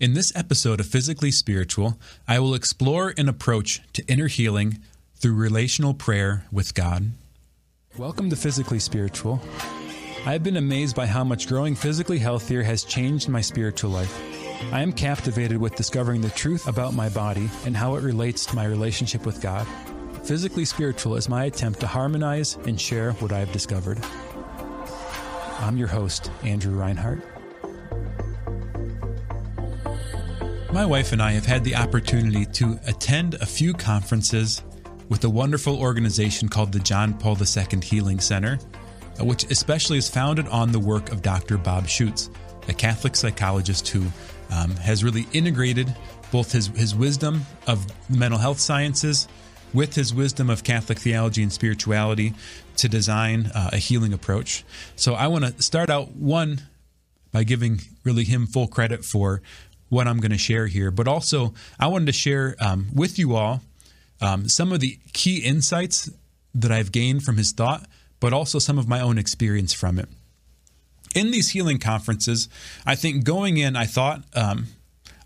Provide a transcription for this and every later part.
In this episode of Physically Spiritual, I will explore an approach to inner healing through relational prayer with God. Welcome to Physically Spiritual. I have been amazed by how much growing physically healthier has changed my spiritual life. I am captivated with discovering the truth about my body and how it relates to my relationship with God. Physically Spiritual is my attempt to harmonize and share what I have discovered. I'm your host, Andrew Reinhardt. My wife and I have had the opportunity to attend a few conferences with a wonderful organization called the John Paul II Healing Center, uh, which especially is founded on the work of Dr. Bob Schuchts, a Catholic psychologist who um, has really integrated both his, his wisdom of mental health sciences with his wisdom of Catholic theology and spirituality to design uh, a healing approach. So I want to start out one by giving really him full credit for what I'm going to share here, but also I wanted to share um, with you all um, some of the key insights that I've gained from his thought, but also some of my own experience from it. In these healing conferences, I think going in, I thought um,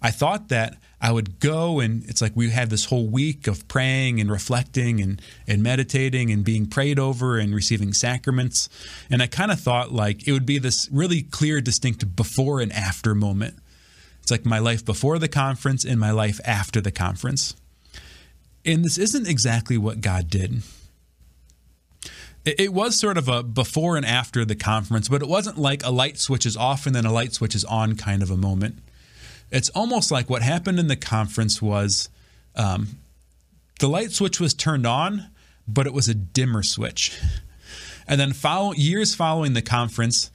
I thought that I would go and it's like we had this whole week of praying and reflecting and, and meditating and being prayed over and receiving sacraments. And I kind of thought like it would be this really clear, distinct before and after moment it's like my life before the conference and my life after the conference. And this isn't exactly what God did. It was sort of a before and after the conference, but it wasn't like a light switch is off and then a light switch is on kind of a moment. It's almost like what happened in the conference was um, the light switch was turned on, but it was a dimmer switch. And then follow, years following the conference,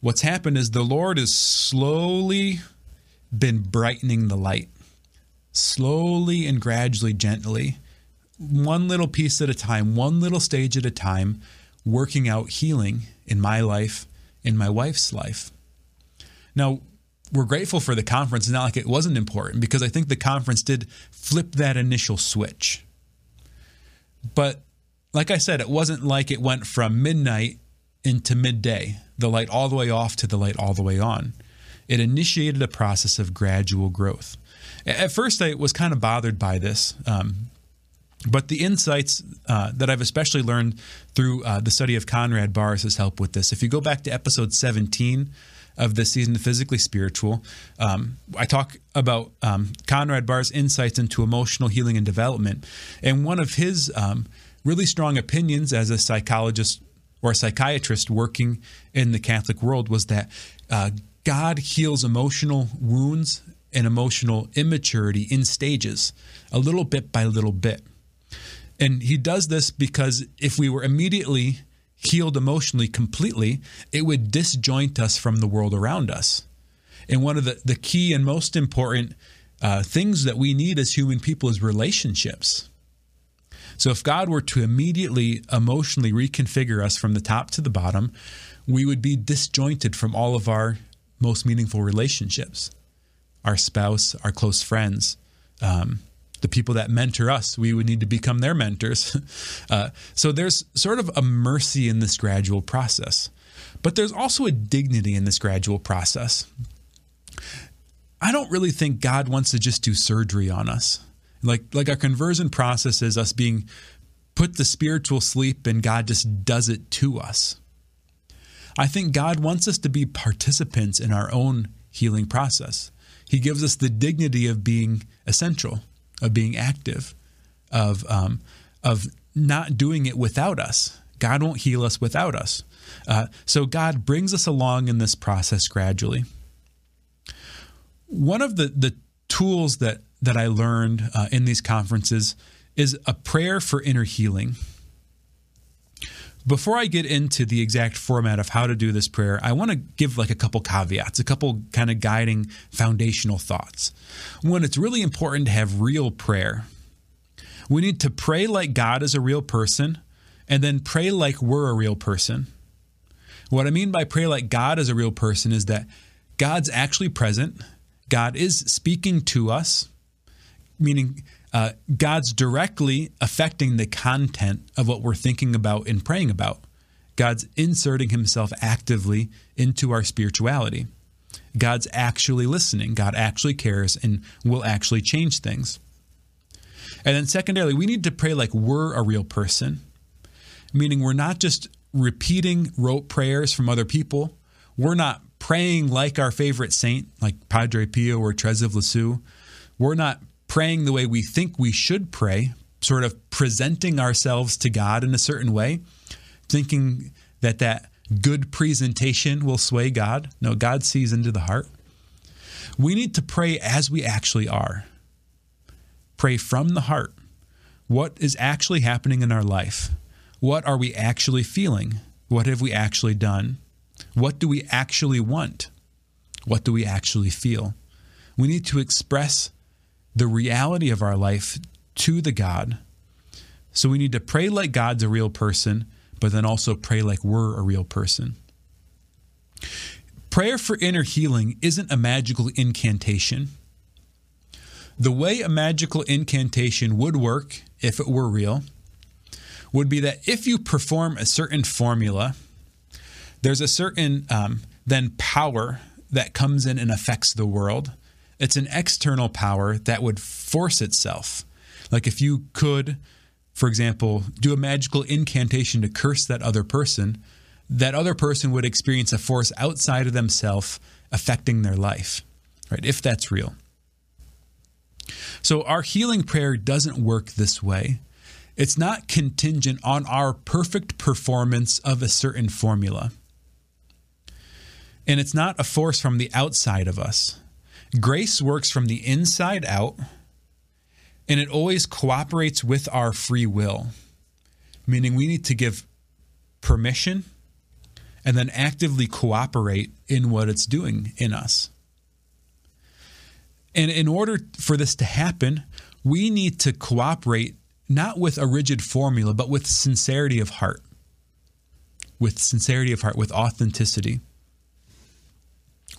what's happened is the Lord is slowly been brightening the light slowly and gradually, gently, one little piece at a time, one little stage at a time, working out healing in my life, in my wife's life. Now, we're grateful for the conference. It's not like it wasn't important because I think the conference did flip that initial switch. But like I said, it wasn't like it went from midnight into midday, the light all the way off to the light all the way on it initiated a process of gradual growth. At first, I was kind of bothered by this. Um, but the insights uh, that I've especially learned through uh, the study of Conrad Baars help with this. If you go back to episode 17 of the season, Physically Spiritual, um, I talk about um, Conrad Baars' insights into emotional healing and development. And one of his um, really strong opinions as a psychologist or a psychiatrist working in the Catholic world was that uh, God heals emotional wounds and emotional immaturity in stages, a little bit by little bit. And he does this because if we were immediately healed emotionally completely, it would disjoint us from the world around us. And one of the, the key and most important uh, things that we need as human people is relationships. So if God were to immediately emotionally reconfigure us from the top to the bottom, we would be disjointed from all of our most meaningful relationships our spouse, our close friends, um, the people that mentor us. We would need to become their mentors. uh, so there's sort of a mercy in this gradual process, but there's also a dignity in this gradual process. I don't really think God wants to just do surgery on us. Like like our conversion process is us being put to spiritual sleep and God just does it to us. I think God wants us to be participants in our own healing process. He gives us the dignity of being essential, of being active, of um, of not doing it without us. God won't heal us without us. Uh, so God brings us along in this process gradually. One of the the tools that that I learned uh, in these conferences is a prayer for inner healing. Before I get into the exact format of how to do this prayer, I want to give like a couple caveats, a couple kind of guiding foundational thoughts. One, it's really important to have real prayer. We need to pray like God is a real person and then pray like we're a real person. What I mean by pray like God is a real person is that God's actually present, God is speaking to us, meaning uh, God's directly affecting the content of what we're thinking about and praying about. God's inserting himself actively into our spirituality. God's actually listening, God actually cares, and will actually change things. And then, secondarily, we need to pray like we're a real person, meaning we're not just repeating rote prayers from other people. We're not praying like our favorite saint, like Padre Pio or Therese of Lisieux. We're not praying the way we think we should pray, sort of presenting ourselves to God in a certain way, thinking that that good presentation will sway God. No, God sees into the heart. We need to pray as we actually are. Pray from the heart. What is actually happening in our life? What are we actually feeling? What have we actually done? What do we actually want? What do we actually feel? We need to express the reality of our life to the God. So we need to pray like God's a real person, but then also pray like we're a real person. Prayer for inner healing isn't a magical incantation. The way a magical incantation would work, if it were real, would be that if you perform a certain formula, there's a certain um, then power that comes in and affects the world. It's an external power that would force itself. Like if you could, for example, do a magical incantation to curse that other person, that other person would experience a force outside of themselves affecting their life, right? If that's real. So our healing prayer doesn't work this way. It's not contingent on our perfect performance of a certain formula. And it's not a force from the outside of us. Grace works from the inside out, and it always cooperates with our free will, meaning we need to give permission and then actively cooperate in what it's doing in us. And in order for this to happen, we need to cooperate not with a rigid formula, but with sincerity of heart. With sincerity of heart, with authenticity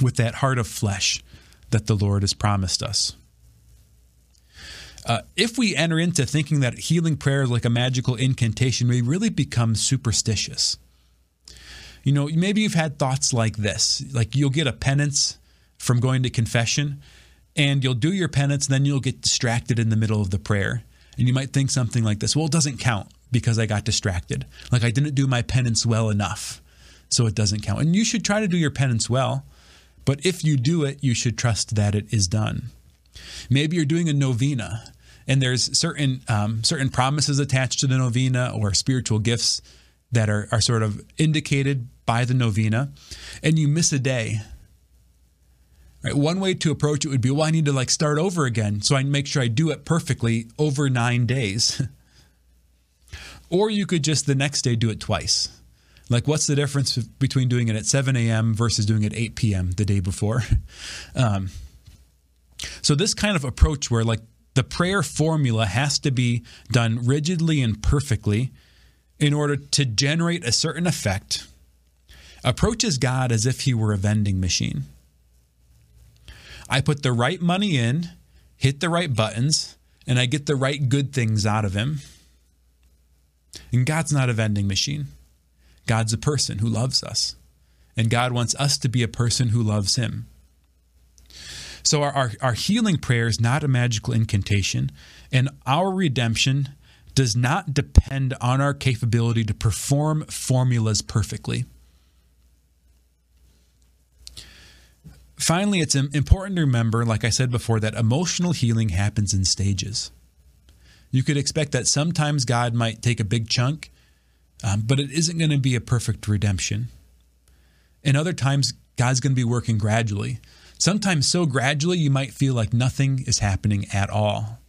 with that heart of flesh that the Lord has promised us. Uh, if we enter into thinking that healing prayer is like a magical incantation, we really become superstitious. You know, maybe you've had thoughts like this like you'll get a penance from going to confession, and you'll do your penance, then you'll get distracted in the middle of the prayer. And you might think something like this well, it doesn't count because I got distracted. Like I didn't do my penance well enough, so it doesn't count. And you should try to do your penance well. But if you do it, you should trust that it is done. Maybe you're doing a novena and there's certain um, certain promises attached to the novena or spiritual gifts that are, are sort of indicated by the novena, and you miss a day. Right? One way to approach it would be, well, I need to like start over again, so I make sure I do it perfectly over nine days. or you could just the next day do it twice. Like, what's the difference between doing it at 7 a.m. versus doing it at 8 p.m. the day before? Um, so, this kind of approach where, like, the prayer formula has to be done rigidly and perfectly in order to generate a certain effect approaches God as if he were a vending machine. I put the right money in, hit the right buttons, and I get the right good things out of him. And God's not a vending machine. God's a person who loves us, and God wants us to be a person who loves Him. So, our, our, our healing prayer is not a magical incantation, and our redemption does not depend on our capability to perform formulas perfectly. Finally, it's important to remember, like I said before, that emotional healing happens in stages. You could expect that sometimes God might take a big chunk um, but it isn't going to be a perfect redemption. And other times, God's going to be working gradually. Sometimes so gradually you might feel like nothing is happening at all.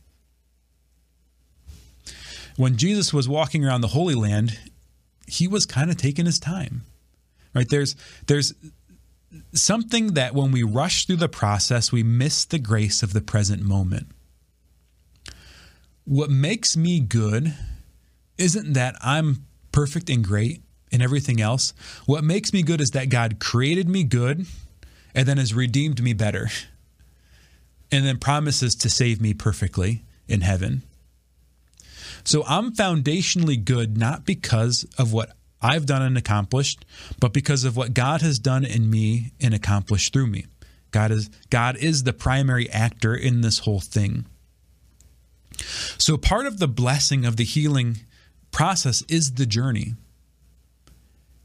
When Jesus was walking around the Holy Land, he was kind of taking his time. Right? There's there's something that when we rush through the process, we miss the grace of the present moment. What makes me good isn't that I'm perfect and great and everything else. What makes me good is that God created me good and then has redeemed me better and then promises to save me perfectly in heaven. So I'm foundationally good not because of what I've done and accomplished, but because of what God has done in me and accomplished through me. God is God is the primary actor in this whole thing. So part of the blessing of the healing process is the journey.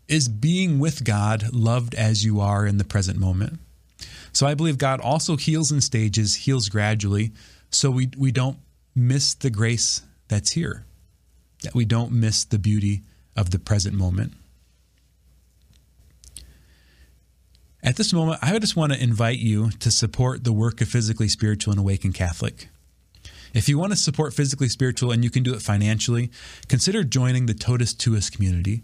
Is being with God, loved as you are in the present moment. So I believe God also heals in stages, heals gradually, so we we don't miss the grace that's here. That we don't miss the beauty of the present moment. At this moment, I just want to invite you to support the work of Physically Spiritual and Awakened Catholic. If you want to support Physically Spiritual and you can do it financially, consider joining the Totus Tuus community.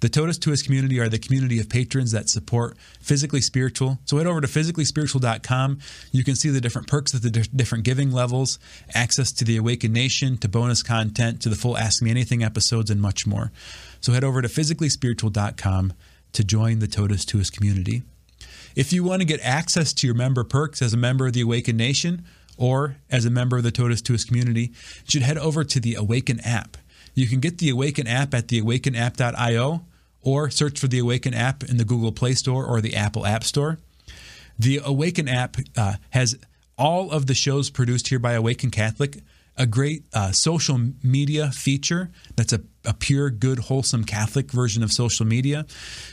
The Totus Tuus community are the community of patrons that support Physically Spiritual. So head over to physicallyspiritual.com. You can see the different perks of the different giving levels, access to the Awakened Nation, to bonus content, to the full Ask Me Anything episodes, and much more. So head over to physicallyspiritual.com to join the Totus Tuus community. If you want to get access to your member perks as a member of the Awakened Nation or as a member of the Totus Tuus community, should head over to the Awaken app. You can get the Awaken app at theawakenapp.io or search for the Awaken app in the Google Play Store or the Apple App Store. The Awaken app uh, has all of the shows produced here by Awaken Catholic a great uh, social media feature that's a, a, pure, good, wholesome Catholic version of social media.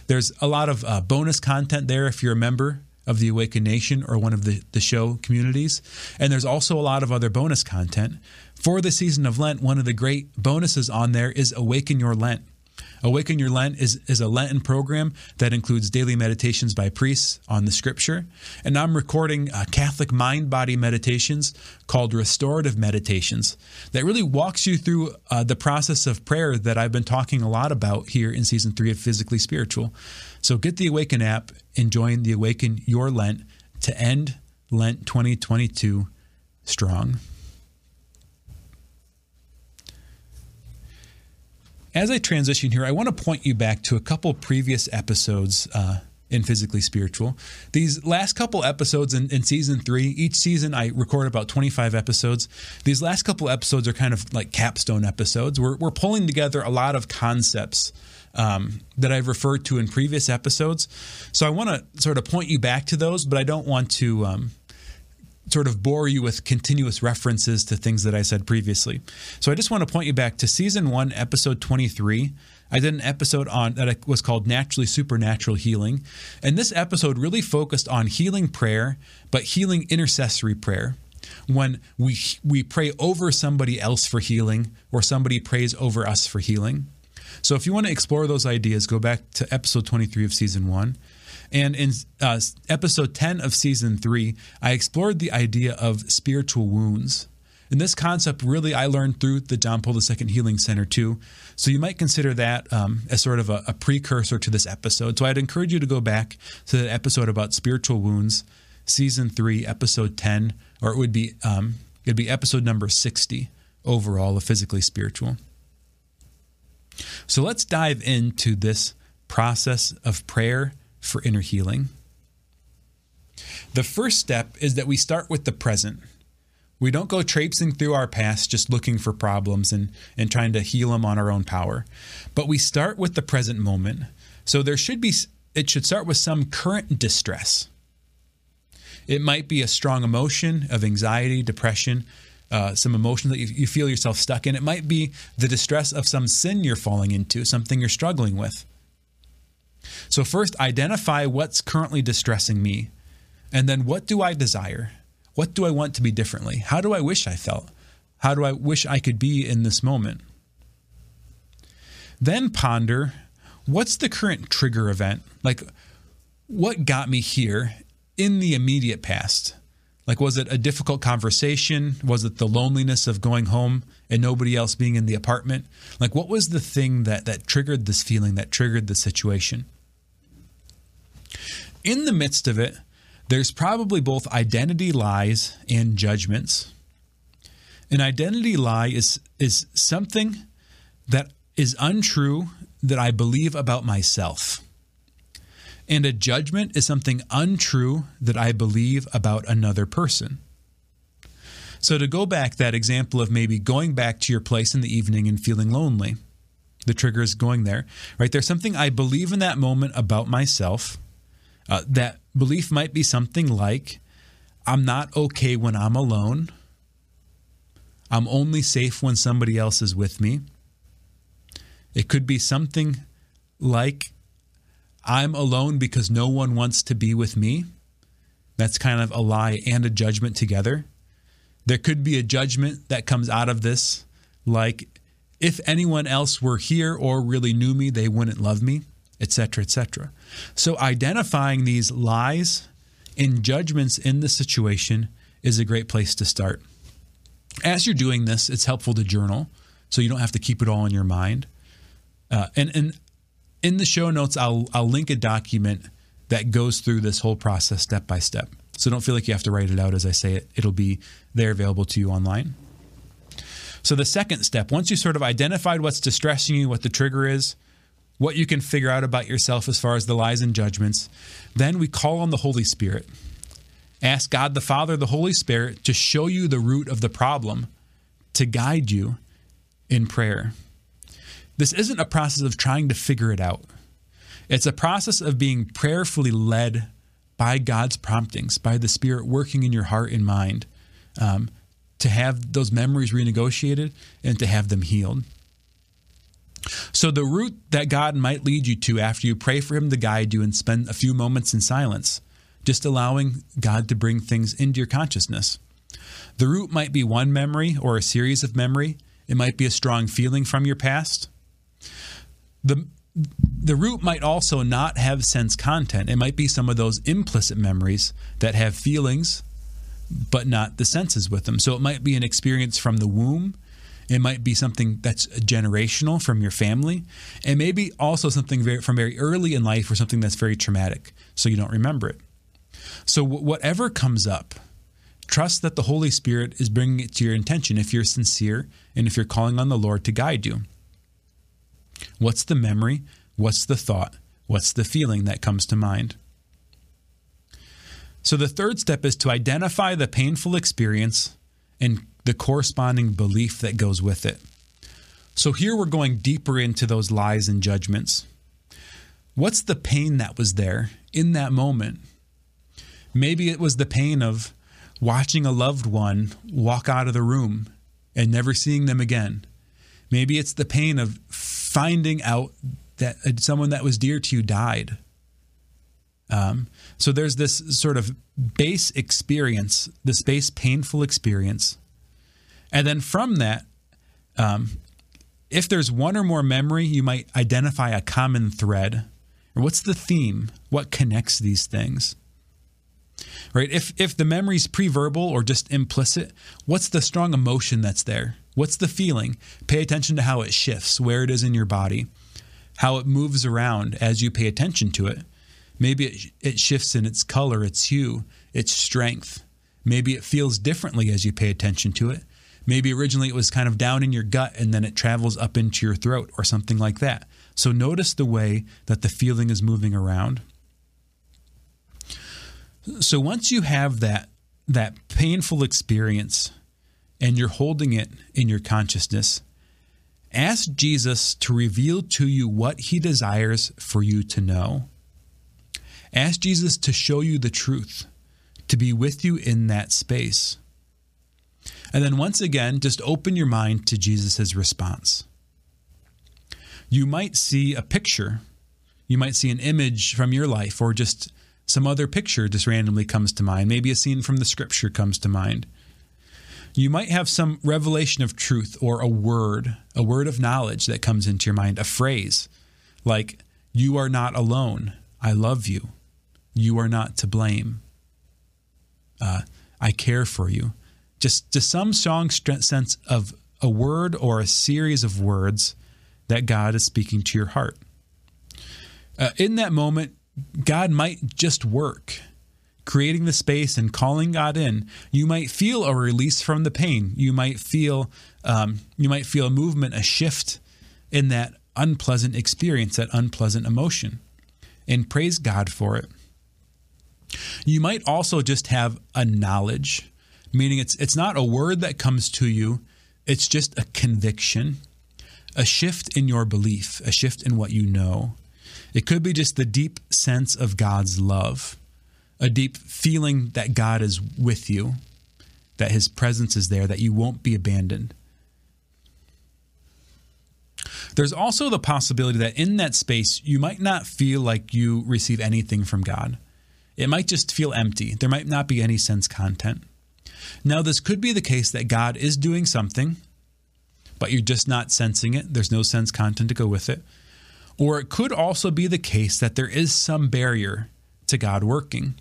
There's a lot of uh, bonus content there if you're a member of the Awakened Nation or one of the, the show communities. And there's also a lot of other bonus content. For the season of Lent, one of the great bonuses on there is Awaken Your Lent. Awaken Your Lent is, is a Lenten program that includes daily meditations by priests on the scripture. And I'm recording uh, Catholic mind body meditations called restorative meditations that really walks you through uh, the process of prayer that I've been talking a lot about here in season three of Physically Spiritual. So get the Awaken app and join the Awaken Your Lent to end Lent 2022 strong. As I transition here, I want to point you back to a couple previous episodes uh, in Physically Spiritual. These last couple episodes in, in, season three, each season I record about 25 episodes. These last couple episodes are kind of like capstone episodes. We're, we're pulling together a lot of concepts um, that I've referred to in previous episodes. So I want to sort of point you back to those, but I don't want to. Um, sort of bore you with continuous references to things that I said previously. So I just want to point you back to season 1 episode 23. I did an episode on that was called Naturally Supernatural Healing, and this episode really focused on healing prayer, but healing intercessory prayer. When we we pray over somebody else for healing or somebody prays over us for healing. So if you want to explore those ideas, go back to episode 23 of season 1. And in uh, episode 10 of season three, I explored the idea of spiritual wounds. And this concept really I learned through the John Paul II Healing Center too. So you might consider that um, as sort of a, a, precursor to this episode. So I'd encourage you to go back to the episode about spiritual wounds, season three, episode 10, or it would be um, it'd be episode number 60 overall of physically spiritual. So let's dive into this process of prayer for inner healing. The first step is that we start with the present. We don't go traipsing through our past just looking for problems and, and trying to heal them on our own power. But we start with the present moment. So there should be, it should start with some current distress. It might be a strong emotion of anxiety, depression, uh, some emotion that you, you feel yourself stuck in. It might be the distress of some sin you're falling into, something you're struggling with. So, first, identify what's currently distressing me. And then, what do I desire? What do I want to be differently? How do I wish I felt? How do I wish I could be in this moment? Then ponder what's the current trigger event? Like, what got me here in the immediate past? Like, was it a difficult conversation? Was it the loneliness of going home and nobody else being in the apartment? Like, what was the thing that, that triggered this feeling, that triggered the situation? In the midst of it, there's probably both identity lies and judgments. An identity lie is, is something that is untrue that I believe about myself. And a judgment is something untrue that I believe about another person. So, to go back that example of maybe going back to your place in the evening and feeling lonely, the trigger is going there, right? There's something I believe in that moment about myself uh, that belief might be something like I'm not okay when I'm alone. I'm only safe when somebody else is with me. It could be something like I'm alone because no one wants to be with me. That's kind of a lie and a judgment together. There could be a judgment that comes out of this, like if anyone else were here or really knew me, they wouldn't love me, etc., etc. So identifying these lies and judgments in the situation is a great place to start. As you're doing this, it's helpful to journal so you don't have to keep it all in your mind. Uh, and, and in the show notes, I'll, I'll link a document that goes through this whole process step by step. So don't feel like you have to write it out as I say it. It'll be there available to you online. So the second step, once you sort of identified what's distressing you, what the trigger is, what you can figure out about yourself as far as the lies and judgments, then we call on the Holy Spirit. Ask God the Father, the Holy Spirit, to show you the root of the problem, to guide you in prayer. This isn't a process of trying to figure it out. It's a process of being prayerfully led by God's promptings, by the Spirit working in your heart and mind um, to have those memories renegotiated and to have them healed. So, the route that God might lead you to after you pray for Him to guide you and spend a few moments in silence, just allowing God to bring things into your consciousness. The route might be one memory or a series of memory. It might be a strong feeling from your past. The the root might also not have sense content. It might be some of those implicit memories that have feelings, but not the senses with them. So it might be an experience from the womb. It might be something that's generational from your family, and maybe also something very, from very early in life or something that's very traumatic, so you don't remember it. So, whatever comes up, trust that the Holy Spirit is bringing it to your intention if you're sincere and if you're calling on the Lord to guide you. What's the memory? What's the thought? What's the feeling that comes to mind? So, the third step is to identify the painful experience and the corresponding belief that goes with it. So, here we're going deeper into those lies and judgments. What's the pain that was there in that moment? Maybe it was the pain of watching a loved one walk out of the room and never seeing them again. Maybe it's the pain of finding out that someone that was dear to you died. Um, so there's this sort of base experience, this base painful experience. And then from that, um, if there's one or more memory, you might identify a common thread. What's the theme? What connects these things? Right? If if the memory's pre-verbal or just implicit, what's the strong emotion that's there? What's the feeling? Pay attention to how it shifts, where it is in your body how it moves around as you pay attention to it. Maybe it, it shifts in its color, its hue, its strength. Maybe it feels differently as you pay attention to it. Maybe originally it was kind of down in your gut and then it travels up into your throat or something like that. So notice the way that the feeling is moving around. So once you have that that painful experience and you're holding it in your consciousness, Ask Jesus to reveal to you what he desires for you to know. Ask Jesus to show you the truth, to be with you in that space. And then once again, just open your mind to Jesus' response. You might see a picture, you might see an image from your life, or just some other picture just randomly comes to mind. Maybe a scene from the scripture comes to mind you might have some revelation of truth or a word, a word of knowledge that comes into your mind, a phrase like, You are not alone. I love you. You are not to blame. Uh, I care for you. Just, just some strong sense of a word or a series of words that God is speaking to your heart. Uh, in that moment, God might just work creating the space and calling God in, you might feel a release from the pain. You might feel um, you might feel a movement, a shift in that unpleasant experience, that unpleasant emotion, and praise God for it. You might also just have a knowledge, meaning it's it's not a word that comes to you, it's just a conviction, a shift in your belief, a shift in what you know. It could be just the deep sense of God's love a deep feeling that God is with you, that his presence is there, that you won't be abandoned. There's also the possibility that in that space, you might not feel like you receive anything from God. It might just feel empty. There might not be any sense content. Now, this could be the case that God is doing something, but you're just not sensing it. There's no sense content to go with it. Or it could also be the case that there is some barrier to God working.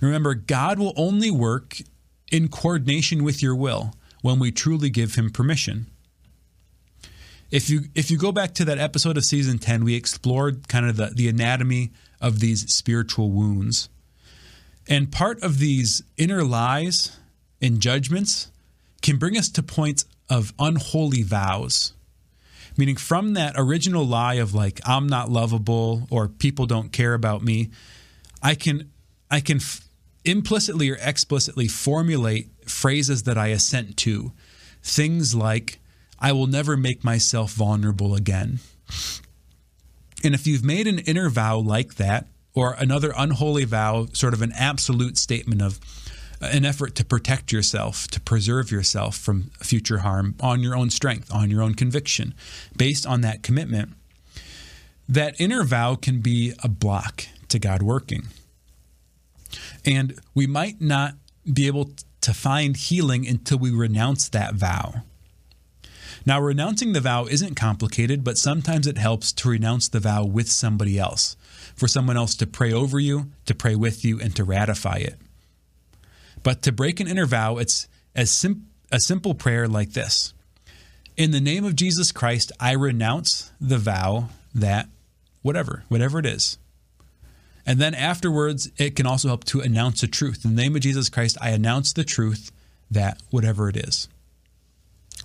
Remember, God will only work in coordination with your will when we truly give him permission. If you if you go back to that episode of season 10, we explored kind of the, the anatomy of these spiritual wounds. And part of these inner lies and judgments can bring us to points of unholy vows. Meaning, from that original lie of like, I'm not lovable or people don't care about me, I can, I can f- implicitly or explicitly formulate phrases that I assent to. Things like, I will never make myself vulnerable again. And if you've made an inner vow like that, or another unholy vow, sort of an absolute statement of uh, an effort to protect yourself, to preserve yourself from future harm on your own strength, on your own conviction, based on that commitment, that inner vow can be a block to God working. And we might not be able to find healing until we renounce that vow. Now, renouncing the vow isn't complicated, but sometimes it helps to renounce the vow with somebody else, for someone else to pray over you, to pray with you, and to ratify it. But to break an inner vow, it's as sim- a simple prayer like this In the name of Jesus Christ, I renounce the vow that whatever, whatever it is. And then afterwards, it can also help to announce the truth. In the name of Jesus Christ, I announce the truth that whatever it is.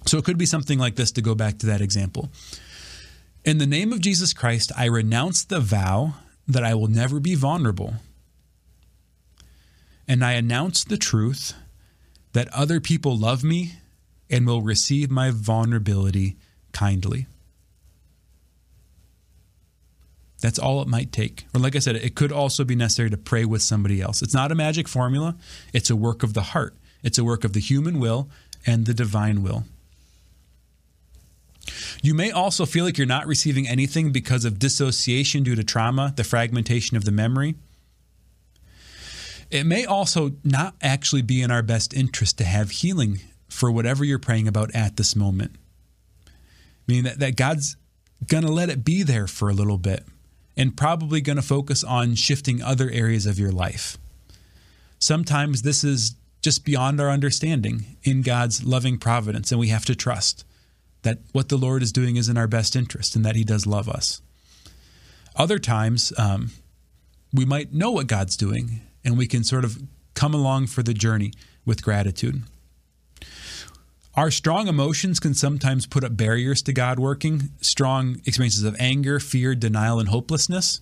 So it could be something like this to go back to that example. In the name of Jesus Christ, I renounce the vow that I will never be vulnerable. And I announce the truth that other people love me and will receive my vulnerability kindly. That's all it might take. Or, like I said, it could also be necessary to pray with somebody else. It's not a magic formula, it's a work of the heart, it's a work of the human will and the divine will. You may also feel like you're not receiving anything because of dissociation due to trauma, the fragmentation of the memory. It may also not actually be in our best interest to have healing for whatever you're praying about at this moment. Meaning that, that God's going to let it be there for a little bit and probably going to focus on shifting other areas of your life. Sometimes this is just beyond our understanding in God's loving providence, and we have to trust that what the Lord is doing is in our best interest and that He does love us. Other times, um, we might know what God's doing and we can sort of come along for the journey with gratitude. Our strong emotions can sometimes put up barriers to God working, strong experiences of anger, fear, denial, and hopelessness.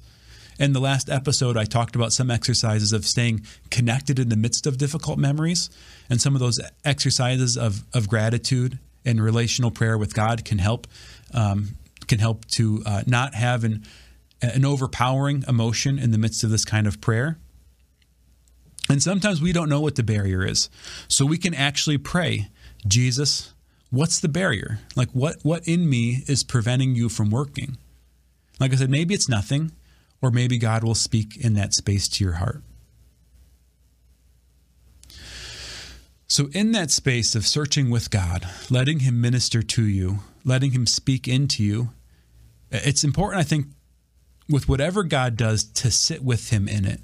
In the last episode, I talked about some exercises of staying connected in the midst of difficult memories. And some of those exercises of, of gratitude and relational prayer with God can help um, can help to uh, not have an an overpowering emotion in the midst of this kind of prayer. And sometimes we don't know what the barrier is, so we can actually pray, Jesus, what's the barrier? Like what what in me is preventing you from working? Like I said, maybe it's nothing, or maybe God will speak in that space to your heart. So, in that space of searching with God, letting Him minister to you, letting Him speak into you, it's important, I think, with whatever God does, to sit with Him in it,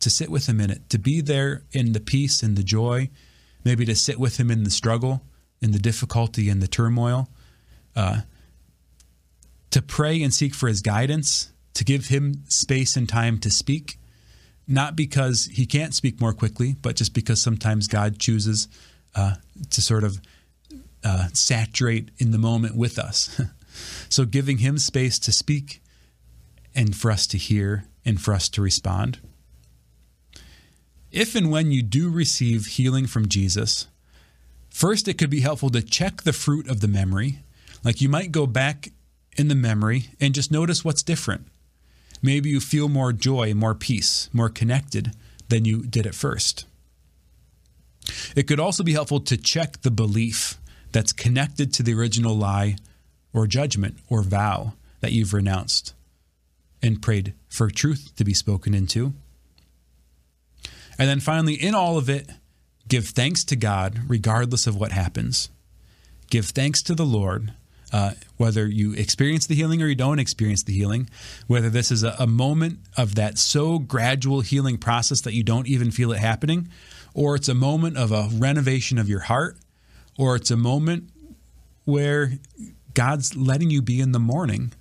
to sit with Him in it, to be there in the peace and the joy, maybe to sit with Him in the struggle, in the difficulty in the turmoil, uh, to pray and seek for His guidance, to give Him space and time to speak not because he can't speak more quickly, but just because sometimes God chooses uh, to sort of uh, saturate in the moment with us. so giving him space to speak and for us to hear and for us to respond. If and when you do receive healing from Jesus, first it could be helpful to check the fruit of the memory. Like you might go back in the memory and just notice what's different. Maybe you feel more joy, more peace, more connected, than you did at first. It could also be helpful to check the belief that's connected to the original lie or judgment or vow that you've renounced and prayed for truth to be spoken into. And then finally, in all of it, give thanks to God regardless of what happens. Give thanks to the Lord, uh, whether you experience the healing or you don't experience the healing, whether this is a, a moment of that so gradual healing process that you don't even feel it happening, or it's a moment of a renovation of your heart, or it's a moment where God's letting you be in the mourning.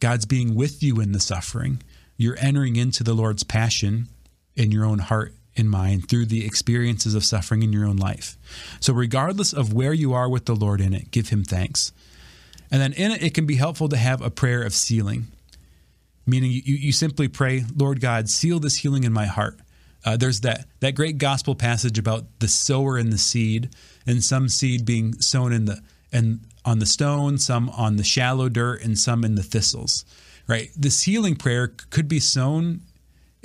God's being with you in the suffering. You're entering into the Lord's passion in your own heart and mind through the experiences of suffering in your own life. So, regardless of where you are with the Lord in it, give Him thanks. And then in it, it can be helpful to have a prayer of sealing, meaning you, you simply pray, Lord God, seal this healing in my heart. Uh, there's that, that great gospel passage about the sower and the seed, and some seed being sown in the and on the stone, some on the shallow dirt, and some in the thistles. Right? This healing prayer could be sown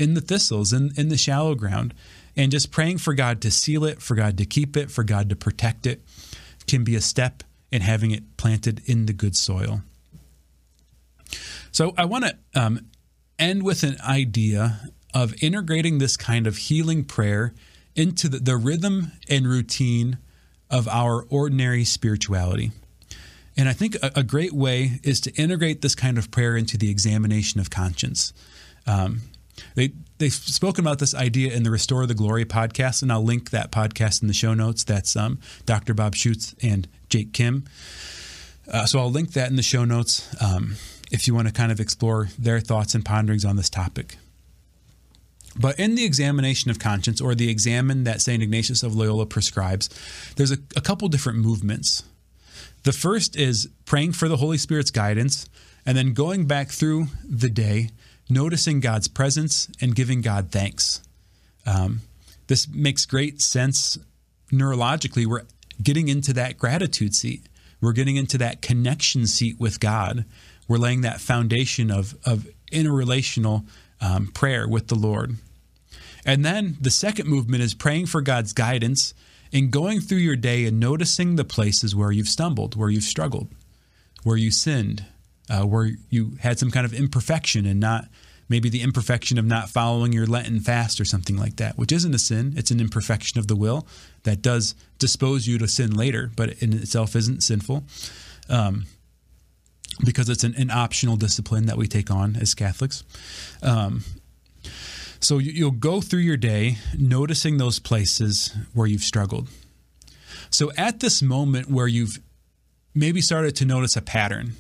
in the thistles, in, in the shallow ground, and just praying for God to seal it, for God to keep it, for God to protect it can be a step in having it planted in the good soil. So I want to um, end with an idea of integrating this kind of healing prayer into the, the rhythm and routine of our ordinary spirituality. And I think a, a, great way is to integrate this kind of prayer into the examination of conscience. Um, they they've spoken about this idea in the Restore the Glory podcast, and I'll link that podcast in the show notes. That's um, Dr. Bob Schuchts and Jake Khym. Uh, so I'll link that in the show notes um, if you want to kind of explore their thoughts and ponderings on this topic. But in the examination of conscience, or the examen that St. Ignatius of Loyola prescribes, there's a, a couple different movements. The first is praying for the Holy Spirit's guidance, and then going back through the day, noticing God's presence and giving God thanks. Um, this makes great sense neurologically. We're getting into that gratitude seat. We're getting into that connection seat with God. We're laying that foundation of, of interrelational um, prayer with the Lord. And then the second movement is praying for God's guidance in going through your day and noticing the places where you've stumbled, where you've struggled, where you sinned, uh, where you had some kind of imperfection and not maybe the imperfection of not following your Lenten fast or something like that, which isn't a sin. It's an imperfection of the will that does dispose you to sin later, but in itself isn't sinful. Um, because it's an, an, optional discipline that we take on as Catholics. Um, so you, will go through your day noticing those places where you've struggled. So at this moment where you've maybe started to notice a pattern,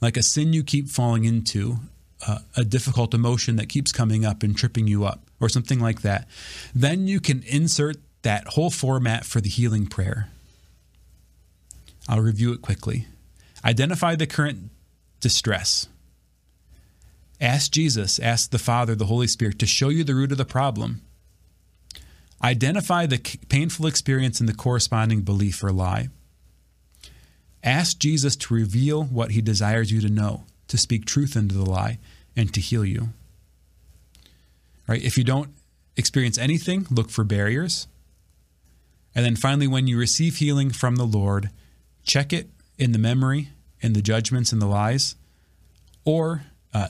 like a sin you keep falling into, uh, a difficult emotion that keeps coming up and tripping you up, or something like that, then you can insert that whole format for the healing prayer. I'll review it quickly. Identify the current distress. Ask Jesus, ask the Father, the Holy Spirit to show you the root of the problem. Identify the painful experience and the corresponding belief or lie. Ask Jesus to reveal what he desires you to know, to speak truth into the lie, and to heal you. Right? If you don't experience anything, look for barriers. And then finally, when you receive healing from the Lord, check it in the memory, in the judgments, and the lies. Or uh,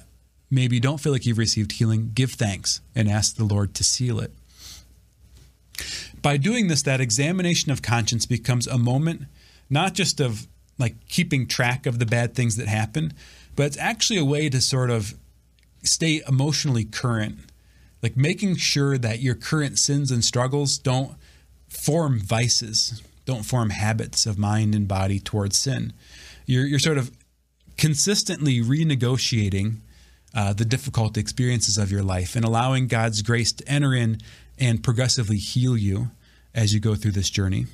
maybe you don't feel like you've received healing, give thanks and ask the Lord to seal it. By doing this, that examination of conscience becomes a moment not just of like keeping track of the bad things that happen, but it's actually a way to sort of stay emotionally current, like making sure that your current sins and struggles don't form vices, don't form habits of mind and body towards sin. You're, you're sort of consistently renegotiating uh, the difficult experiences of your life and allowing God's grace to enter in and progressively heal you as you go through this journey.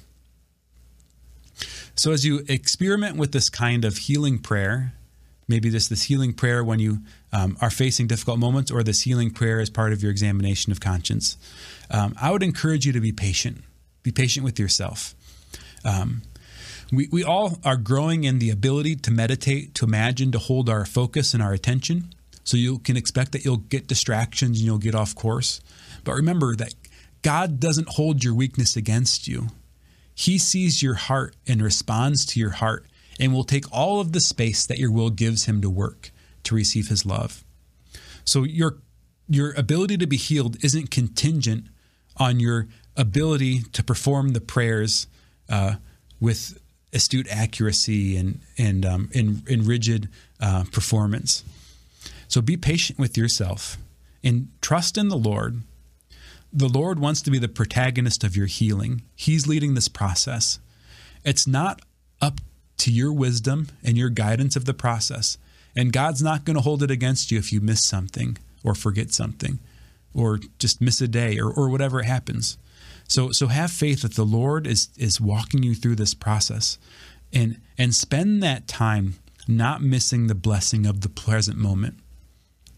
So, as you experiment with this kind of healing prayer, maybe this this healing prayer when you um, are facing difficult moments, or this healing prayer as part of your examination of conscience, um, I would encourage you to be patient. Be patient with yourself. Um, we, we all are growing in the ability to meditate, to imagine, to hold our focus and our attention. So you can expect that you'll get distractions and you'll get off course. But remember that God doesn't hold your weakness against you. He sees your heart and responds to your heart and will take all of the space that your will gives him to work to receive his love. So your your ability to be healed isn't contingent on your ability to perform the prayers uh, with astute accuracy and and um, in, in rigid uh, performance. So be patient with yourself and trust in the Lord. The Lord wants to be the protagonist of your healing. He's leading this process. It's not up to your wisdom and your guidance of the process. And God's not going to hold it against you if you miss something or forget something or just miss a day or, or whatever happens. So so have faith that the Lord is is walking you through this process and and spend that time not missing the blessing of the present moment.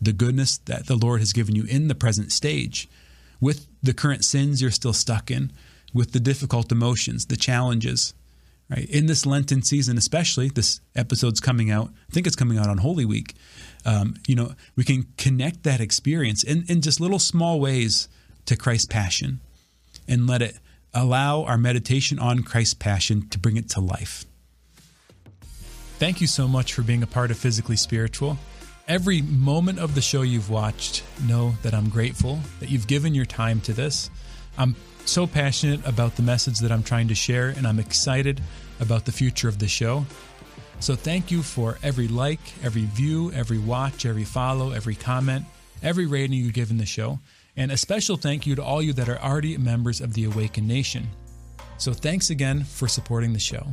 The goodness that the Lord has given you in the present stage with the current sins you're still stuck in, with the difficult emotions, the challenges, right? In this Lenten season, especially, this episode's coming out. I think it's coming out on Holy Week. Um, you know, we can connect that experience in, in just little small ways to Christ's passion and let it allow our meditation on Christ's passion to bring it to life. Thank you so much for being a part of Physically Spiritual. Every moment of the show you've watched, know that I'm grateful that you've given your time to this. I'm so passionate about the message that I'm trying to share, and I'm excited about the future of the show. So, thank you for every like, every view, every watch, every follow, every comment, every rating you give in the show. And a special thank you to all you that are already members of the Awakened Nation. So, thanks again for supporting the show.